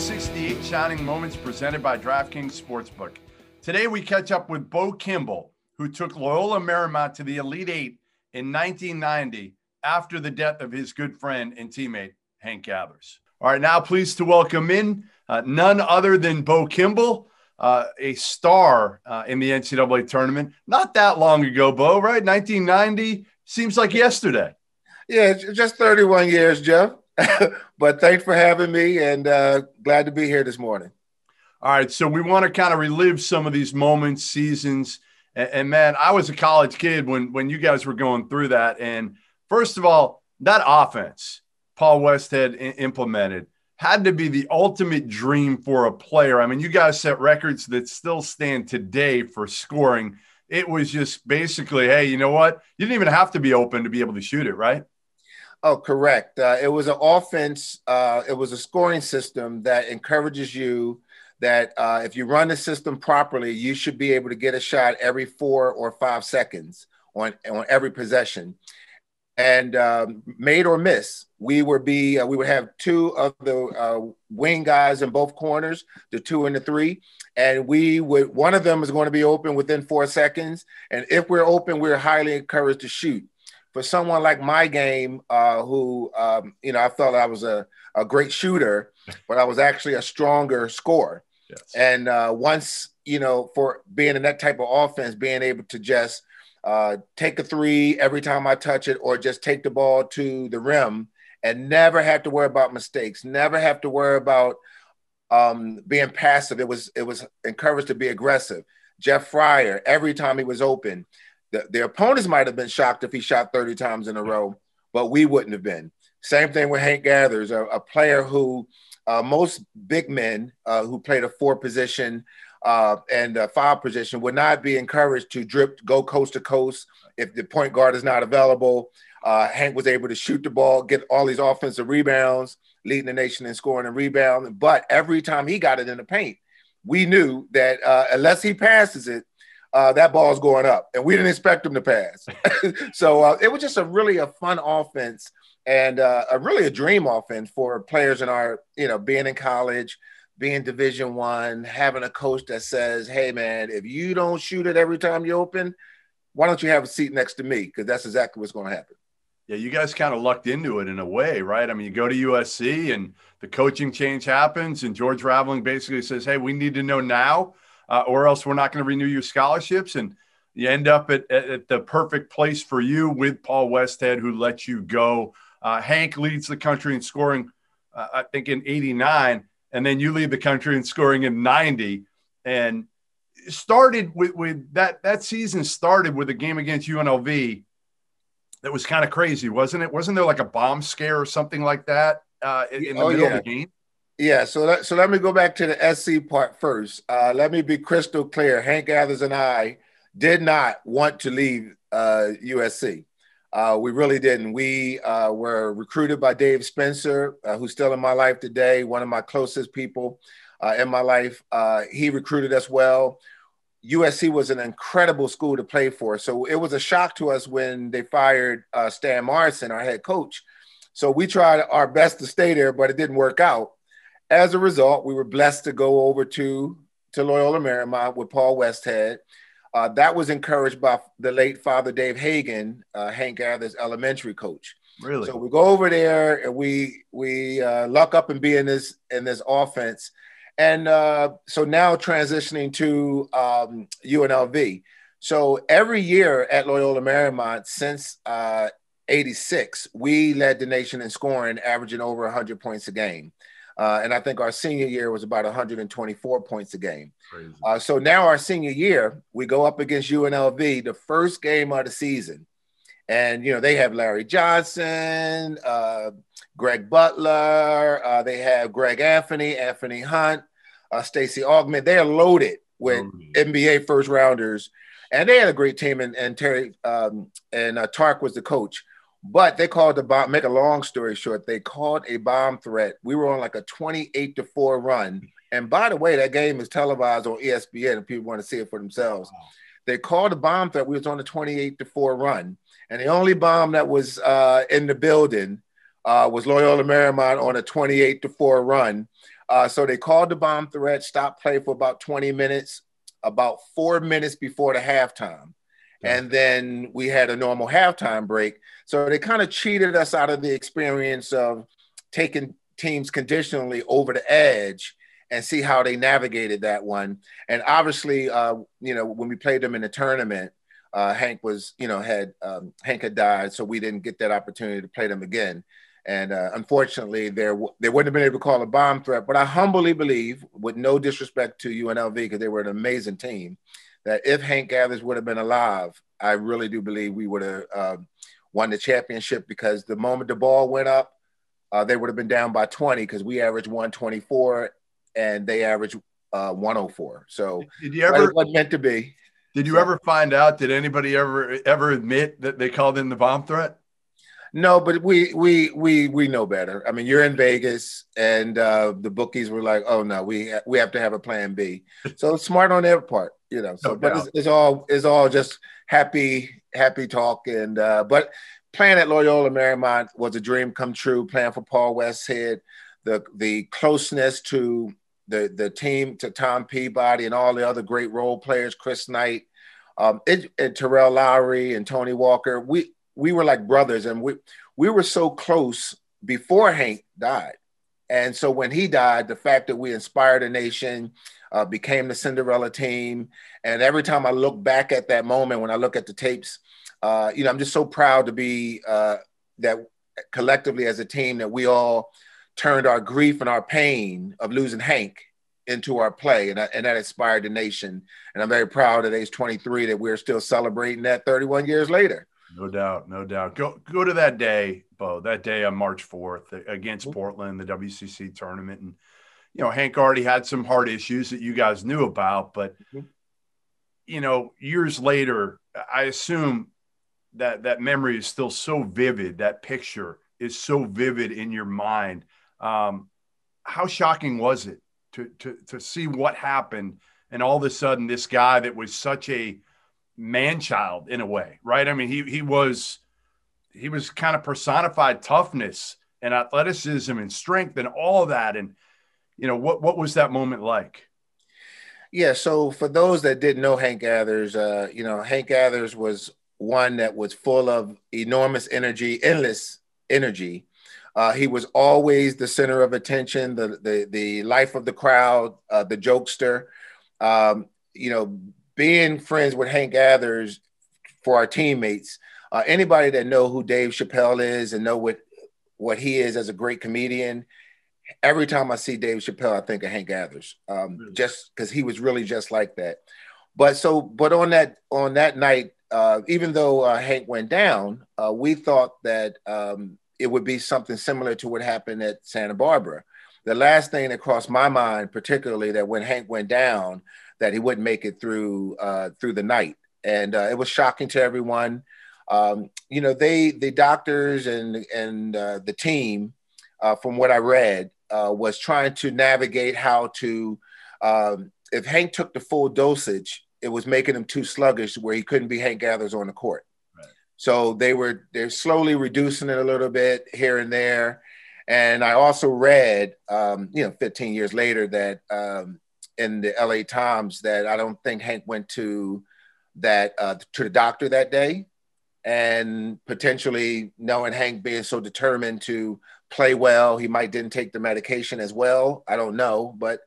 68 Shining Moments presented by DraftKings Sportsbook. Today we catch up with Bo Kimble, who took Loyola Marymount to the Elite Eight in 1990 after the death of his good friend and teammate, Hank Gathers. All right, now pleased to welcome in uh, none other than Bo Kimble, uh, a star uh, in the NCAA tournament. Not that long ago, Bo, right? 1990 seems like yesterday. Yeah, just 31 years, Jeff. but thanks for having me and uh, glad to be here this morning. All right. So we want to kind of relive some of these moments, seasons. And, and, man, I was a college kid when, when you guys were going through that. And first of all, that offense Paul west Westhead implemented had to be the ultimate dream for a player. I mean, you guys set records that still stand today for scoring. It was just basically, hey, you know what? You didn't even have to be open to be able to shoot it, right? Oh, correct. Uh, it was an offense. Uh, it was a scoring system that encourages you that uh, if you run the system properly, you should be able to get a shot every four or five seconds on on every possession. And um, made or miss, we would be uh, we would have two of the uh, wing guys in both corners, the two and the three, and we would one of them is going to be open within four seconds. And if we're open, we're highly encouraged to shoot for someone like my game, uh, who um, you know I felt I was a, a great shooter, but I was actually a stronger scorer. Yes. And uh, once you know, for being in that type of offense, being able to just uh, take a three every time I touch it, or just take the ball to the rim and never have to worry about mistakes, never have to worry about um, being passive. It was it was encouraged to be aggressive. Jeff Fryer, every time he was open, the, the opponents might have been shocked if he shot 30 times in a row, but we wouldn't have been. Same thing with Hank Gathers, a, a player who uh, most big men uh, who played a four position uh, and a five position would not be encouraged to drip, go coast to coast if the point guard is not available. Uh, Hank was able to shoot the ball, get all these offensive rebounds, leading the nation in scoring and rebounding. But every time he got it in the paint, we knew that uh, unless he passes it, uh, that ball's going up, and we didn't expect him to pass. so uh, it was just a really a fun offense and uh, a really a dream offense for players in our you know being in college, being Division One, having a coach that says, "Hey man, if you don't shoot it every time you open, why don't you have a seat next to me? Because that's exactly what's going to happen." Yeah, you guys kind of lucked into it in a way, right? I mean, you go to USC and the coaching change happens, and George Raveling basically says, "Hey, we need to know now." Uh, or else we're not going to renew your scholarships. And you end up at, at, at, the perfect place for you with Paul Westhead, who lets you go. Uh, Hank leads the country in scoring, uh, I think, in 89. And then you lead the country in scoring in 90. And started with, with that, that season started with a game against UNLV that was kind of crazy, wasn't it? Wasn't there like a bomb scare or something like that uh, in, in the oh, middle yeah. of the game? Yeah, so let, so let me go back to the SC part first. Uh, let me be crystal clear. Hank Gathers and I did not want to leave uh, USC. Uh, we really didn't. We uh, were recruited by Dave Spencer, uh, who's still in my life today, one of my closest people uh, in my life. he recruited us well. USC was an incredible school to play for. So it was a shock to us when they fired Stan Morrison, our head coach. So we tried our best to stay there, but it didn't work out as a result, we were blessed to go over to, to Loyola Marymount with Paul Westhead. Uh, that was encouraged by the late Father Dave Hagan, uh, Hank Gathers' elementary coach. Really? So we go over there and we we uh, luck up and be in this in this offense, and uh, so now transitioning to um, UNLV. So every year at Loyola Marymount since '86, uh, we led the nation in scoring, averaging over 100 points a game. Uh, and I think our senior year was about 124 points a game. Uh, so now our senior year, we go up against UNLV, the first game of the season. And, you know, they have Larry Johnson, uh, Greg Butler, uh, they have Greg Anthony, Anderson Hunt, uh, Stacey Augmon. They're loaded with oh, NBA first rounders. And they had a great team, and, and Terry um, and uh, Tark was the coach. But they called the bomb. Make a long story short, they called a bomb threat. We were on like a 28 to 4 run. And by the way, that game is televised on ESPN and people want to see it for themselves. They called a bomb threat. We was on a 28 to 4 run. And the only bomb that was uh, in the building uh, was Loyola Marymount on a 28 to 4 run. Uh, so they called the bomb threat, stopped play for about 20 minutes, about four minutes before the halftime. And then we had a normal halftime break. So they kind of cheated us out of the experience of taking teams conditionally over the edge and see how they navigated that one. And obviously, uh, you know, when we played them in the tournament, uh, Hank was, you know, had um, Hank had died, so we didn't get that opportunity to play them again. And uh, unfortunately, there they wouldn't have been able to call a bomb threat. But I humbly believe, with no disrespect to UNLV, because they were an amazing team, that if Hank Gathers would have been alive, I really do believe we would have uh, won the championship. Because the moment the ball went up, uh, they would have been down by 20 because we averaged 124 and they averaged uh, 104. So did you ever? It wasn't meant to be. Did you ever find out? Did anybody ever ever admit that they called in the bomb threat? No, but we we we we know better. I mean, you're in Vegas, and uh, the bookies were like, "Oh no, we we have to have a plan B." So smart on their part, you know. So, no but it's, it's, all it's all just happy happy talk, and uh, but playing at Loyola Marymount was a dream come true. Playing for Paul Westhead, the the closeness to the the team to Tom Peabody and all the other great role players, Chris Knight, um, it, and Terrell Lowry and Tony Walker. We we were like brothers, and we we were so close before Hank died. And so when he died, the fact that we inspired a nation, uh, became the Cinderella team, and every time I look back at that moment, when I look at the tapes, uh, you know, I'm just so proud to be uh, that collectively as a team that we all turned our grief and our pain of losing Hank into our play, and, and that inspired the nation. And I'm very proud at age 23 that we're still celebrating that 31 years later. No doubt, no doubt. Go go to that day, Bo. That day on March 4th against mm-hmm. Portland, the WCC tournament, and you know Hank already had some heart issues that you guys knew about, but mm-hmm. you know years later, I assume that that memory is still so vivid. That picture is so vivid in your mind um, how shocking was it to, to, to see what happened? And all of a sudden, this guy that was such a man child in a way, right? I mean, he, he was, he was kind of personified toughness and athleticism and strength and all that. And, you know, what, what was that moment like? Yeah. So for those that didn't know Hank Gathers, uh, you know, Hank Gathers was one that was full of enormous energy, endless energy. Uh, he was always the center of attention, the the, the life of the crowd, uh, the jokester. Um, you know, being friends with Hank Gathers for our teammates. Uh, anybody that know who Dave Chappelle is and know what what he is as a great comedian, every time I see Dave Chappelle, I think of Hank Gathers, um, really? just because he was really just like that. But so, but on that on that night, uh, even though uh, Hank went down, uh, we thought that um, it would be something similar to what happened at Santa Barbara. The last thing that crossed my mind, particularly that when Hank went down, that he wouldn't make it through uh, through the night, and uh, it was shocking to everyone. Um, you know, they the doctors and and uh, the team, uh, from what I read, uh, was trying to navigate how to. Um, if Hank took the full dosage, it was making him too sluggish, where he couldn't be Hank Gathers on the court. So they were they're slowly reducing it a little bit here and there. And I also read, um, you know, 15 years later that um, in the LA Times that I don't think Hank went to that uh, to the doctor that day, and potentially knowing Hank being so determined to play well, he might didn't take the medication as well. I don't know, but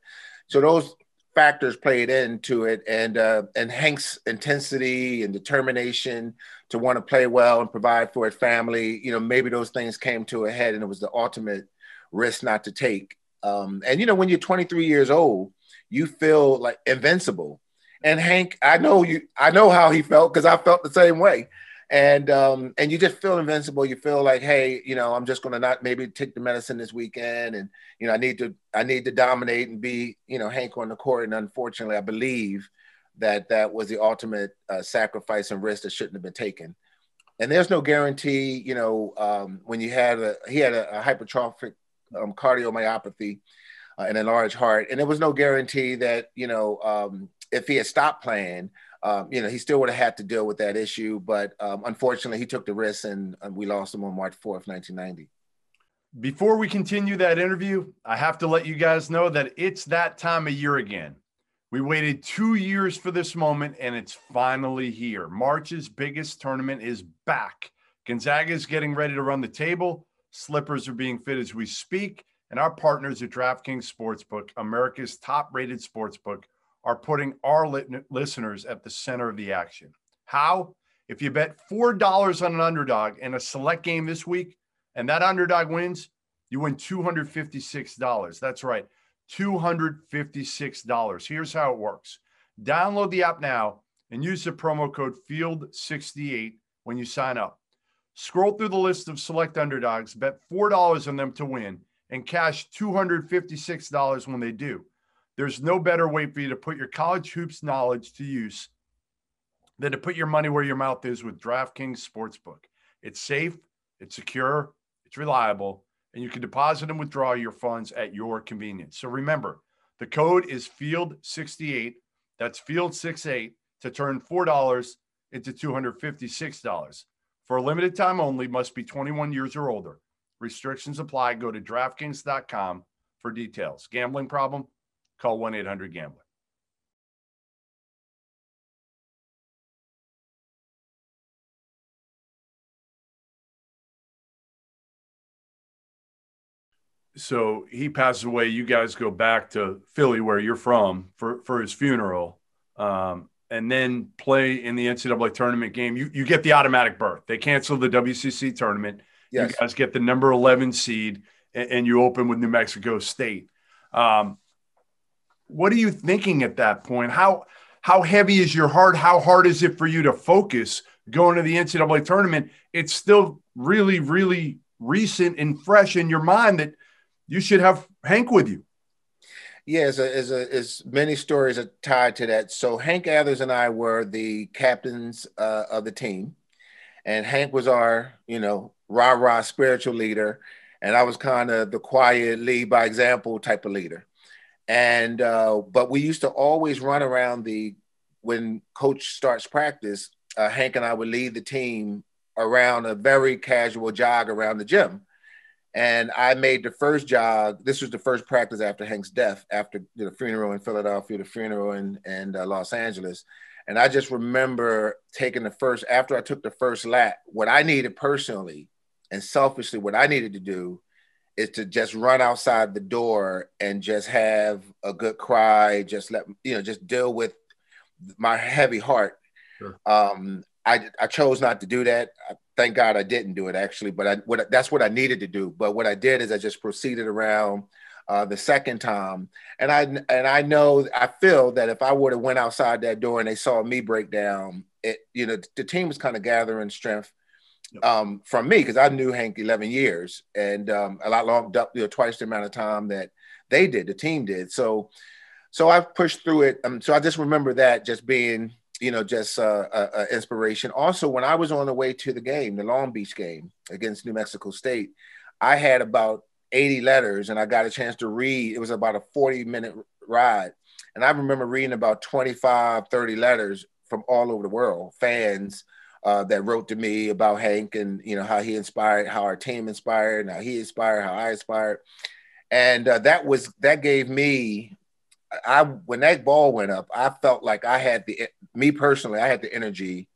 so those factors played into it, and uh, and Hank's intensity and determination to want to play well and provide for his family. You know, maybe those things came to a head, and it was the ultimate risk not to take. Um, and you know, when you're 23 years old, you feel like invincible. And Hank, I know you, I know how he felt because I felt the same way. And um, and you just feel invincible. You feel like, hey, you know, I'm just gonna not maybe take the medicine this weekend, and you know, I need to, I need to dominate and be, you know, Hank on the court. And unfortunately, I believe that that was the ultimate uh, sacrifice and risk that shouldn't have been taken. And there's no guarantee, you know, um, when you had a he had a, a hypertrophic um, cardiomyopathy uh, and a large heart, and there was no guarantee that you know um, if he had stopped playing, um, you know, he still would have had to deal with that issue. But um, unfortunately, he took the risk, and, and we lost him on March 4th, 1990. Before we continue that interview, I have to let you guys know that it's that time of year again. We waited two years for this moment, and it's finally here. March's biggest tournament is back. Gonzaga is getting ready to run the table. Slippers are being fit as we speak. And our partners at DraftKings Sportsbook, America's top rated sportsbook, are putting our listeners at the center of the action. How? If you bet $4 on an underdog in a select game this week and that underdog wins, you win $256. That's right, $256. Here's how it works download the app now and use the promo code FIELD68 when you sign up. Scroll through the list of select underdogs, bet $4 on them to win, and cash $256 when they do. There's no better way for you to put your college hoops knowledge to use than to put your money where your mouth is with DraftKings Sportsbook. It's safe, it's secure, it's reliable, and you can deposit and withdraw your funds at your convenience. So remember, the code is FIELD68. That's FIELD68 to turn $4 into $256. For a limited time only, must be 21 years or older. Restrictions apply. Go to DraftKings.com for details. Gambling problem? Call 1 800 Gambler. So he passes away. You guys go back to Philly, where you're from, for, for his funeral. Um, and then play in the NCAA tournament game, you, you get the automatic berth. They cancel the WCC tournament. Yes. You guys get the number 11 seed and, and you open with New Mexico State. Um, what are you thinking at that point? How, how heavy is your heart? How hard is it for you to focus going to the NCAA tournament? It's still really, really recent and fresh in your mind that you should have Hank with you. Yeah, as a, as a, as many stories are tied to that. So Hank Gathers and I were the captains uh, of the team, and Hank was our, you know, rah rah spiritual leader, and I was kind of the quiet, lead by example type of leader. And uh, but we used to always run around the when coach starts practice. Uh, Hank and I would lead the team around a very casual jog around the gym and I made the first jog. This was the first practice after Hank's death, after the funeral in Philadelphia, the funeral in, in uh, Los Angeles. And I just remember taking the first, after I took the first lap, what I needed personally and selfishly, what I needed to do is to just run outside the door and just have a good cry, just let, you know, just deal with my heavy heart. Sure. Um, I, I chose not to do that. I thank God I didn't do it actually, but I, what, that's what I needed to do. But what I did is I just proceeded around uh, the second time, and I and I know I feel that if I would have went outside that door and they saw me break down, it you know the team was kind of gathering strength um, from me because I knew Hank 11 years and um, a lot long, you know, twice the amount of time that they did, the team did. So, so I pushed through it. Um, so I just remember that just being you know, just uh, uh, inspiration. Also, when I was on the way to the game, the Long Beach game against New Mexico State, I had about 80 letters and I got a chance to read. It was about a 40 minute ride. And I remember reading about 25, 30 letters from all over the world, fans uh, that wrote to me about Hank and, you know, how he inspired, how our team inspired, how he inspired, how I inspired. And uh, that was, that gave me I when that ball went up, I felt like I had the me personally, I had the energy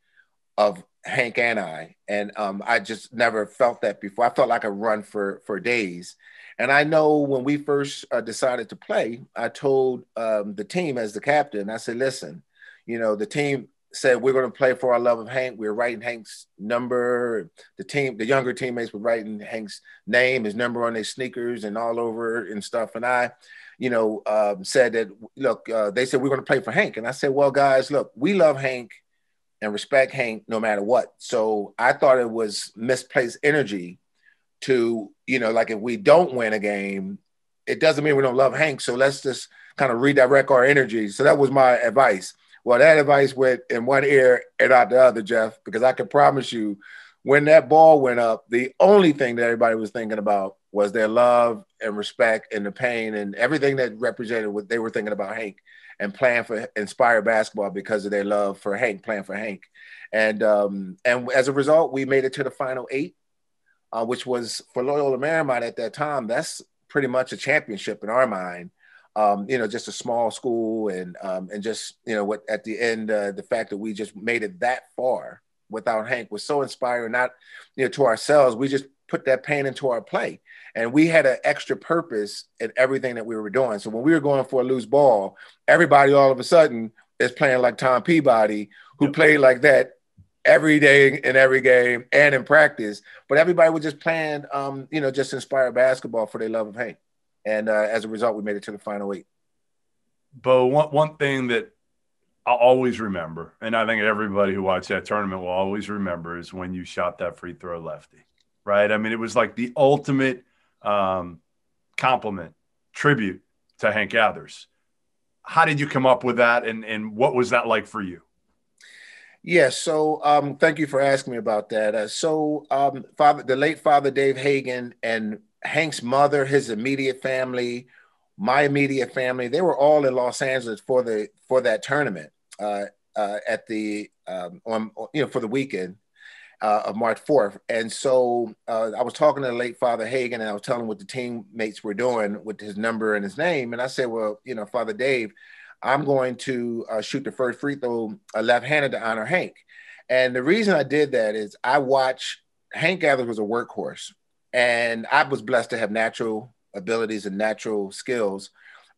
of Hank and I, and um, I just never felt that before. I felt like I run for for days, and I know when we first uh, decided to play, I told um, the team as the captain, I said, "Listen, you know, the team said we're going to play for our love of Hank. We are writing Hank's number. The team, the younger teammates were writing Hank's name, his number on their sneakers, and all over and stuff. And I." you know, um, said that, look, uh, they said we're going to play for Hank. And I said, well, guys, look, we love Hank and respect Hank no matter what. So I thought it was misplaced energy to, you know, like if we don't win a game, it doesn't mean we don't love Hank. So let's just kind of redirect our energy. So that was my advice. Well, that advice went in one ear and out the other, Jeff, because I can promise you when that ball went up, the only thing that everybody was thinking about was their love and respect and the pain and everything that represented what they were thinking about Hank and playing for Inspire Basketball because of their love for Hank, playing for Hank. And um, and as a result, we made it to the final eight. uh, which was for Loyola Marymount at that time. That's pretty much a championship in our mind. Um, you know, just a small school, and um, and just you know what at the end, uh, the fact that we just made it that far without Hank was so inspiring. Not you know to ourselves, we just put that pain into our play, and we had an extra purpose in everything that we were doing. So when we were going for a loose ball, everybody all of a sudden is playing like Tom Peabody, who yep. played like that every day in every game and in practice. But everybody was just playing, um, you know, just inspired basketball for their love of Hank. And uh, as a result, we made it to the final eight. Bo, one, one thing that I'll always remember, and I think everybody who watched that tournament will always remember, is when you shot that free throw lefty, right? I mean, it was like the ultimate um, compliment, tribute to Hank Gathers. How did you come up with that, and, and what was that like for you? Yeah, so um, thank you for asking me about that. Uh, so, um, father, the late father Dave Hagan and Hank's mother, his immediate family, my immediate family, they were all in Los Angeles for the for that tournament uh, uh, at the um, on you know for the weekend uh, of March fourth. And so uh, I was talking to the late Father Hagan, and I was telling him what the teammates were doing with his number and his name, and I said, well, you know, Father Dave I'm going to uh, shoot the first free throw left-handed to honor Hank. And the reason I did that is I watched Hank Gathers was a workhorse, and I was blessed to have natural abilities and natural skills,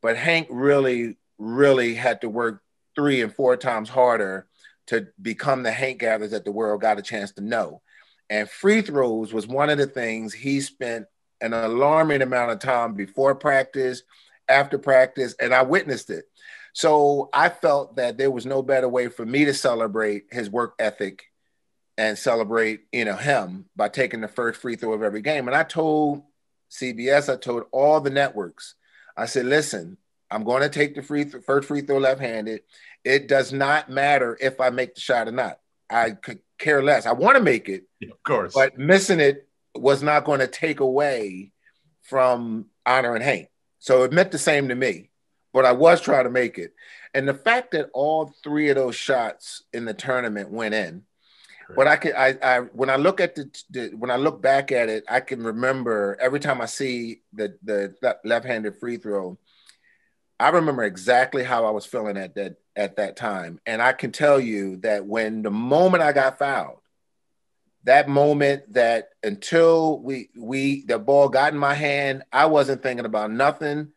but Hank really, really had to work three and four times harder to become the Hank Gathers that the world got a chance to know. And free throws was one of the things he spent an alarming amount of time before practice, after practice, and I witnessed it. So I felt that there was no better way for me to celebrate his work ethic and celebrate, you know, him by taking the first free throw of every game. And I told CBS, I told all the networks, I said, listen, I'm going to take the free th- first free throw left-handed. It does not matter if I make the shot or not. I could care less. I want to make it, yeah, of course, but missing it was not going to take away from Honor and Hank. So it meant the same to me but I was trying to make it. And the fact that all three of those shots in the tournament went in, but I can I, I when I look at the, the, when I look back at it, I can remember every time I see the the left-handed free throw, I remember exactly how I was feeling at that at that time. And I can tell you that when the moment I got fouled, that moment that until we we the ball got in my hand, I wasn't thinking about nothing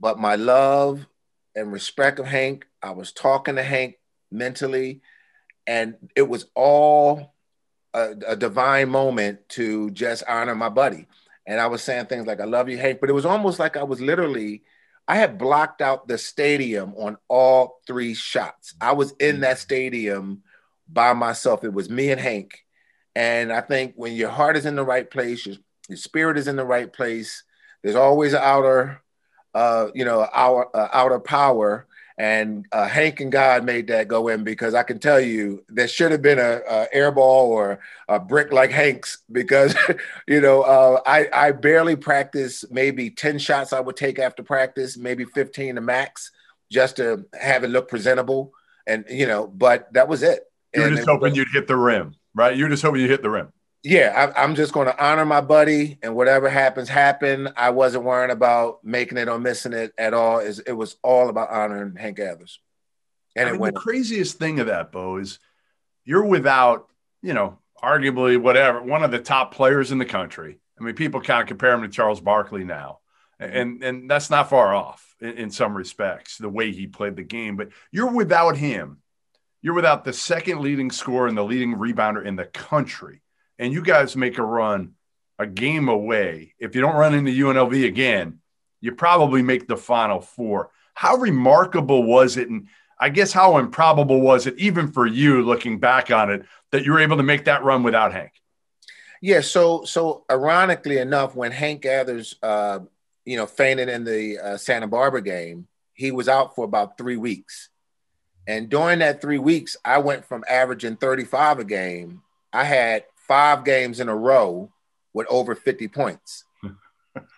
but my love and respect of Hank, I was talking to Hank mentally, and it was all a, a, divine moment to just honor my buddy. And I was saying things like, I love you, Hank, but it was almost like I was literally, I had blocked out the stadium on all three shots. I was in that stadium by myself. It was me and Hank. And I think when your heart is in the right place, your, your spirit is in the right place, there's always an outer uh, you know, our uh, outer power. And uh, Hank and God made that go in because I can tell you there should have been a, a air ball or a brick like Hank's because, you know, uh, I, I barely practice maybe 10 shots I would take after practice, maybe 15 to max just to have it look presentable. And, you know, but that was it. You were just hoping you'd hit the rim, right? You're just hoping you hit the rim yeah, I, am just going to honor my buddy, and whatever happens, happen. I wasn't worrying about making it or missing it at all. Is it was all about honoring Hank Gathers. And I mean, went. the craziest thing of that, Bo, is you're without, you know, arguably whatever one of the top players in the country. I mean, people kind of compare him to Charles Barkley now, mm-hmm. and and that's not far off in, in some respects, the way he played the game. But you're without him. You're without the second leading scorer and the leading rebounder in the country and you guys make a run a game away, if you don't run into UNLV again, you probably make the final four. How remarkable was it? And I guess how improbable was it, even for you looking back on it, that you were able to make that run without Hank? Yeah. So, so ironically enough, when Hank Gathers, uh, you know, fainted in the uh, Santa Barbara game, he was out for about three weeks. And during that three weeks, I went from averaging 35 a game. I had five games in a row with over 50 points.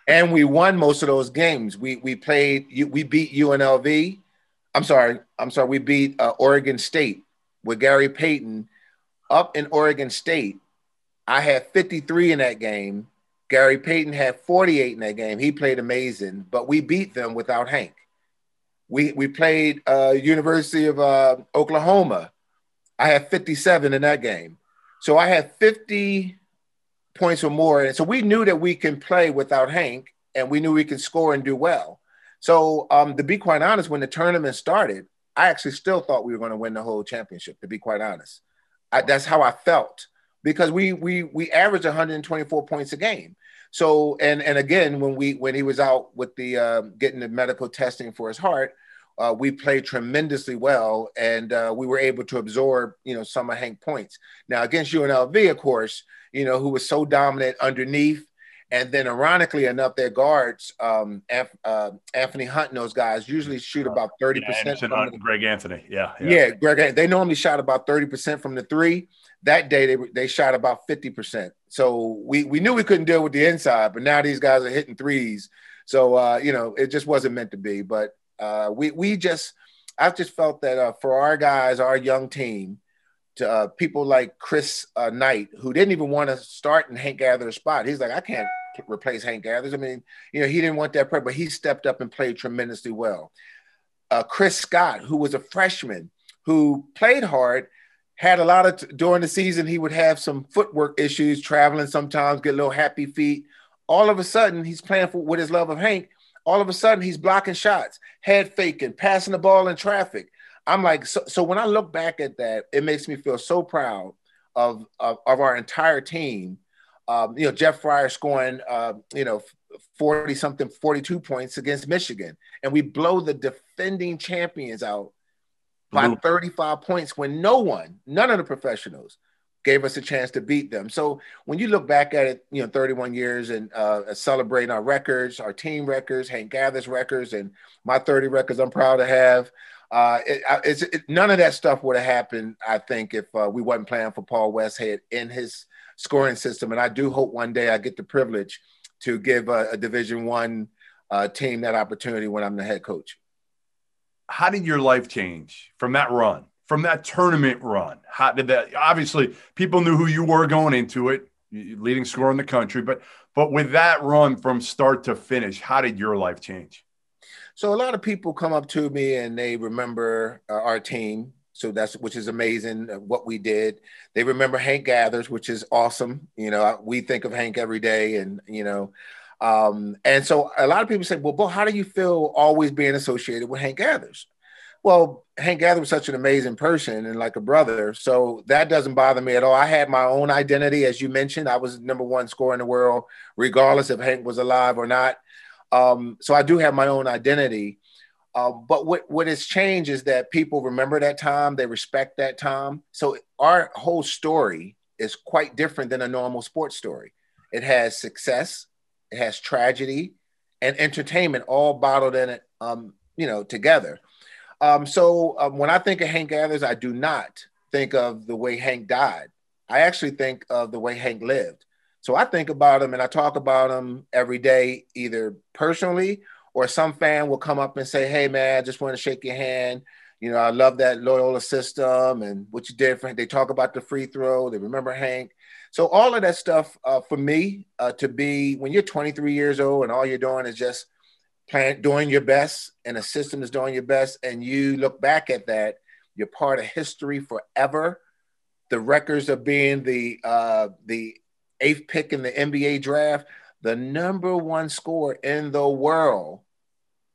and we won most of those games. We we played we beat UNLV. I'm sorry. I'm sorry. We beat uh, Oregon State with Gary Payton up in Oregon State I had 53 in that game. Gary Payton had 48 in that game. He played amazing, but we beat them without Hank. We we played uh, University of uh, Oklahoma. I had 57 in that game. So I had 50 points or more. And so we knew that we can play without Hank and we knew we could score and do well. So um, to be quite honest, when the tournament started, I actually still thought we were going to win the whole championship. To be quite honest, I, that's how I felt because we we we averaged 124 points a game. So and and again, when we when he was out with the uh, getting the medical testing for his heart, uh, we played tremendously well, and uh, we were able to absorb you know some of Hank points. Now against UNLV, of course, you know who was so dominant underneath and then, ironically enough, their guards, um, uh, Anderson Hunt and those guys usually shoot about 30%. Yeah, from the, Greg Anthony. Yeah. Yeah. yeah Greg, they normally shot about 30% from the three. That day, they, they shot about 50%. So we, we knew we couldn't deal with the inside, but now these guys are hitting threes. So, uh, you know, it just wasn't meant to be. But uh, we, we just, I just felt that uh, for our guys, our young team, to uh, people like Chris uh, Knight, who didn't even want to start in Hank Gather's spot. He's like, I can't replace Hank Gathers. I mean, you know, he didn't want that prep, but he stepped up and played tremendously well. Uh, Chris Scott, who was a freshman, who played hard, had a lot of during the season. He would have some footwork issues, traveling sometimes, get a little happy feet. All of a sudden, he's playing for with his love of Hank. All of a sudden, he's blocking shots, head faking, passing the ball in traffic. I'm like, so, so when I look back at that, it makes me feel so proud of, of, of our entire team um, you know, Jeff Fryer scoring, uh, you know, 40 something, 42 points against Michigan. And we blow the defending champions out by 35 points when no one, none of the professionals gave us a chance to beat them. So when you look back at it, you know, 31 years and uh, celebrating our records, our team records, Hank Gathers records, and my 30 records I'm proud to have. Uh, it, it's, it, none of that stuff would have happened, I think, if uh, we wasn't playing for Paul Westhead in his scoring system. And I do hope one day I get the privilege to give a, a Division One uh, team that opportunity when I'm the head coach. How did your life change from that run, from that tournament run? How did that? Obviously, people knew who you were going into it, leading scorer in the country. But but with that run from start to finish, how did your life change? So a lot of people come up to me and they remember uh, our team so that's which is amazing uh, what we did. They remember Hank Gathers, which is awesome. You know, we think of Hank every day, and you know, um, and so a lot of people say, "Well, Bo, how do you feel always being associated with Hank Gathers?" Well, Hank Gathers was such an amazing person and like a brother, so that doesn't bother me at all. I had my own identity, as you mentioned. I was number one scorer in the world, regardless if Hank was alive or not. Um, so I do have my own identity. Uh, but what, what has changed is that people remember that time, they respect that time. So our whole story is quite different than a normal sports story. It has success, it has tragedy, and entertainment all bottled in it, um, you know, together. Um, so um, when I think of Hank Gathers, I do not think of the way Hank died. I actually think of the way Hank lived. So I think about him and I talk about him every day, either personally or some fan will come up and say, "Hey, man, I just want to shake your hand. You know, I love that Loyola system and what you did for." They talk about the free throw. They remember Hank. So all of that stuff uh, for me uh, to be when you're 23 years old and all you're doing is just playing, doing your best, and a system is doing your best, and you look back at that, you're part of history forever. The records of being the uh, the eighth pick in the NBA draft the number one scorer in the world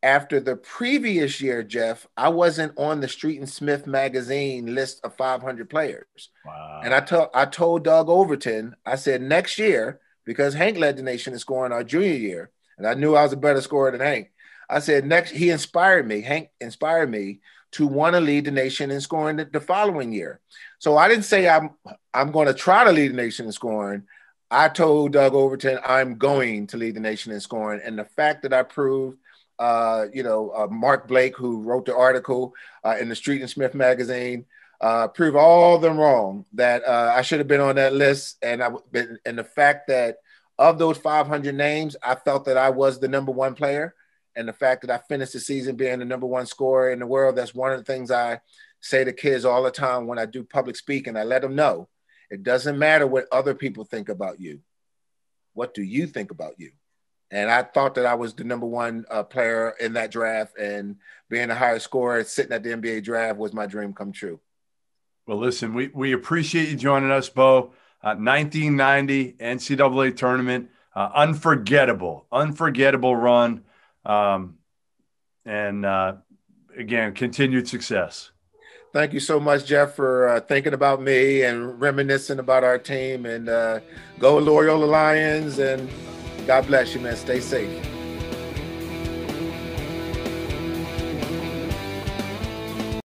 after the previous year, Jeff, I wasn't on the Street and Smith magazine list of 500 players. Wow. And I told I told Doug Overton, I said next year because Hank led the nation in scoring our junior year, and I knew I was a better scorer than Hank. I said next he inspired me. Hank inspired me to want to lead the nation in scoring the, the following year. So I didn't say I'm I'm going to try to lead the nation in scoring. I told Doug Overton I'm going to lead the nation in scoring, and the fact that I proved, uh, you know, uh, Mark Blake, who wrote the article uh, in the Street and Smith magazine, uh, proved all them wrong. That uh, I should have been on that list, and I and the fact that of those 500 names, I felt that I was the number one player, and the fact that I finished the season being the number one scorer in the world. That's one of the things I say to kids all the time when I do public speaking. I let them know It doesn't matter what other people think about you. What do you think about you? And I thought that I was the number one uh, player in that draft, and being a higher scorer, sitting at the NBA draft was my dream come true. Well, listen, we, we appreciate you joining us, Bo. Uh, 1990 NCAA tournament, uh, unforgettable, unforgettable run. Um, and uh, again, continued success. Thank you so much, Jeff, for uh, thinking about me and reminiscing about our team. And uh, go Loyola Lions. And God bless you, man. Stay safe.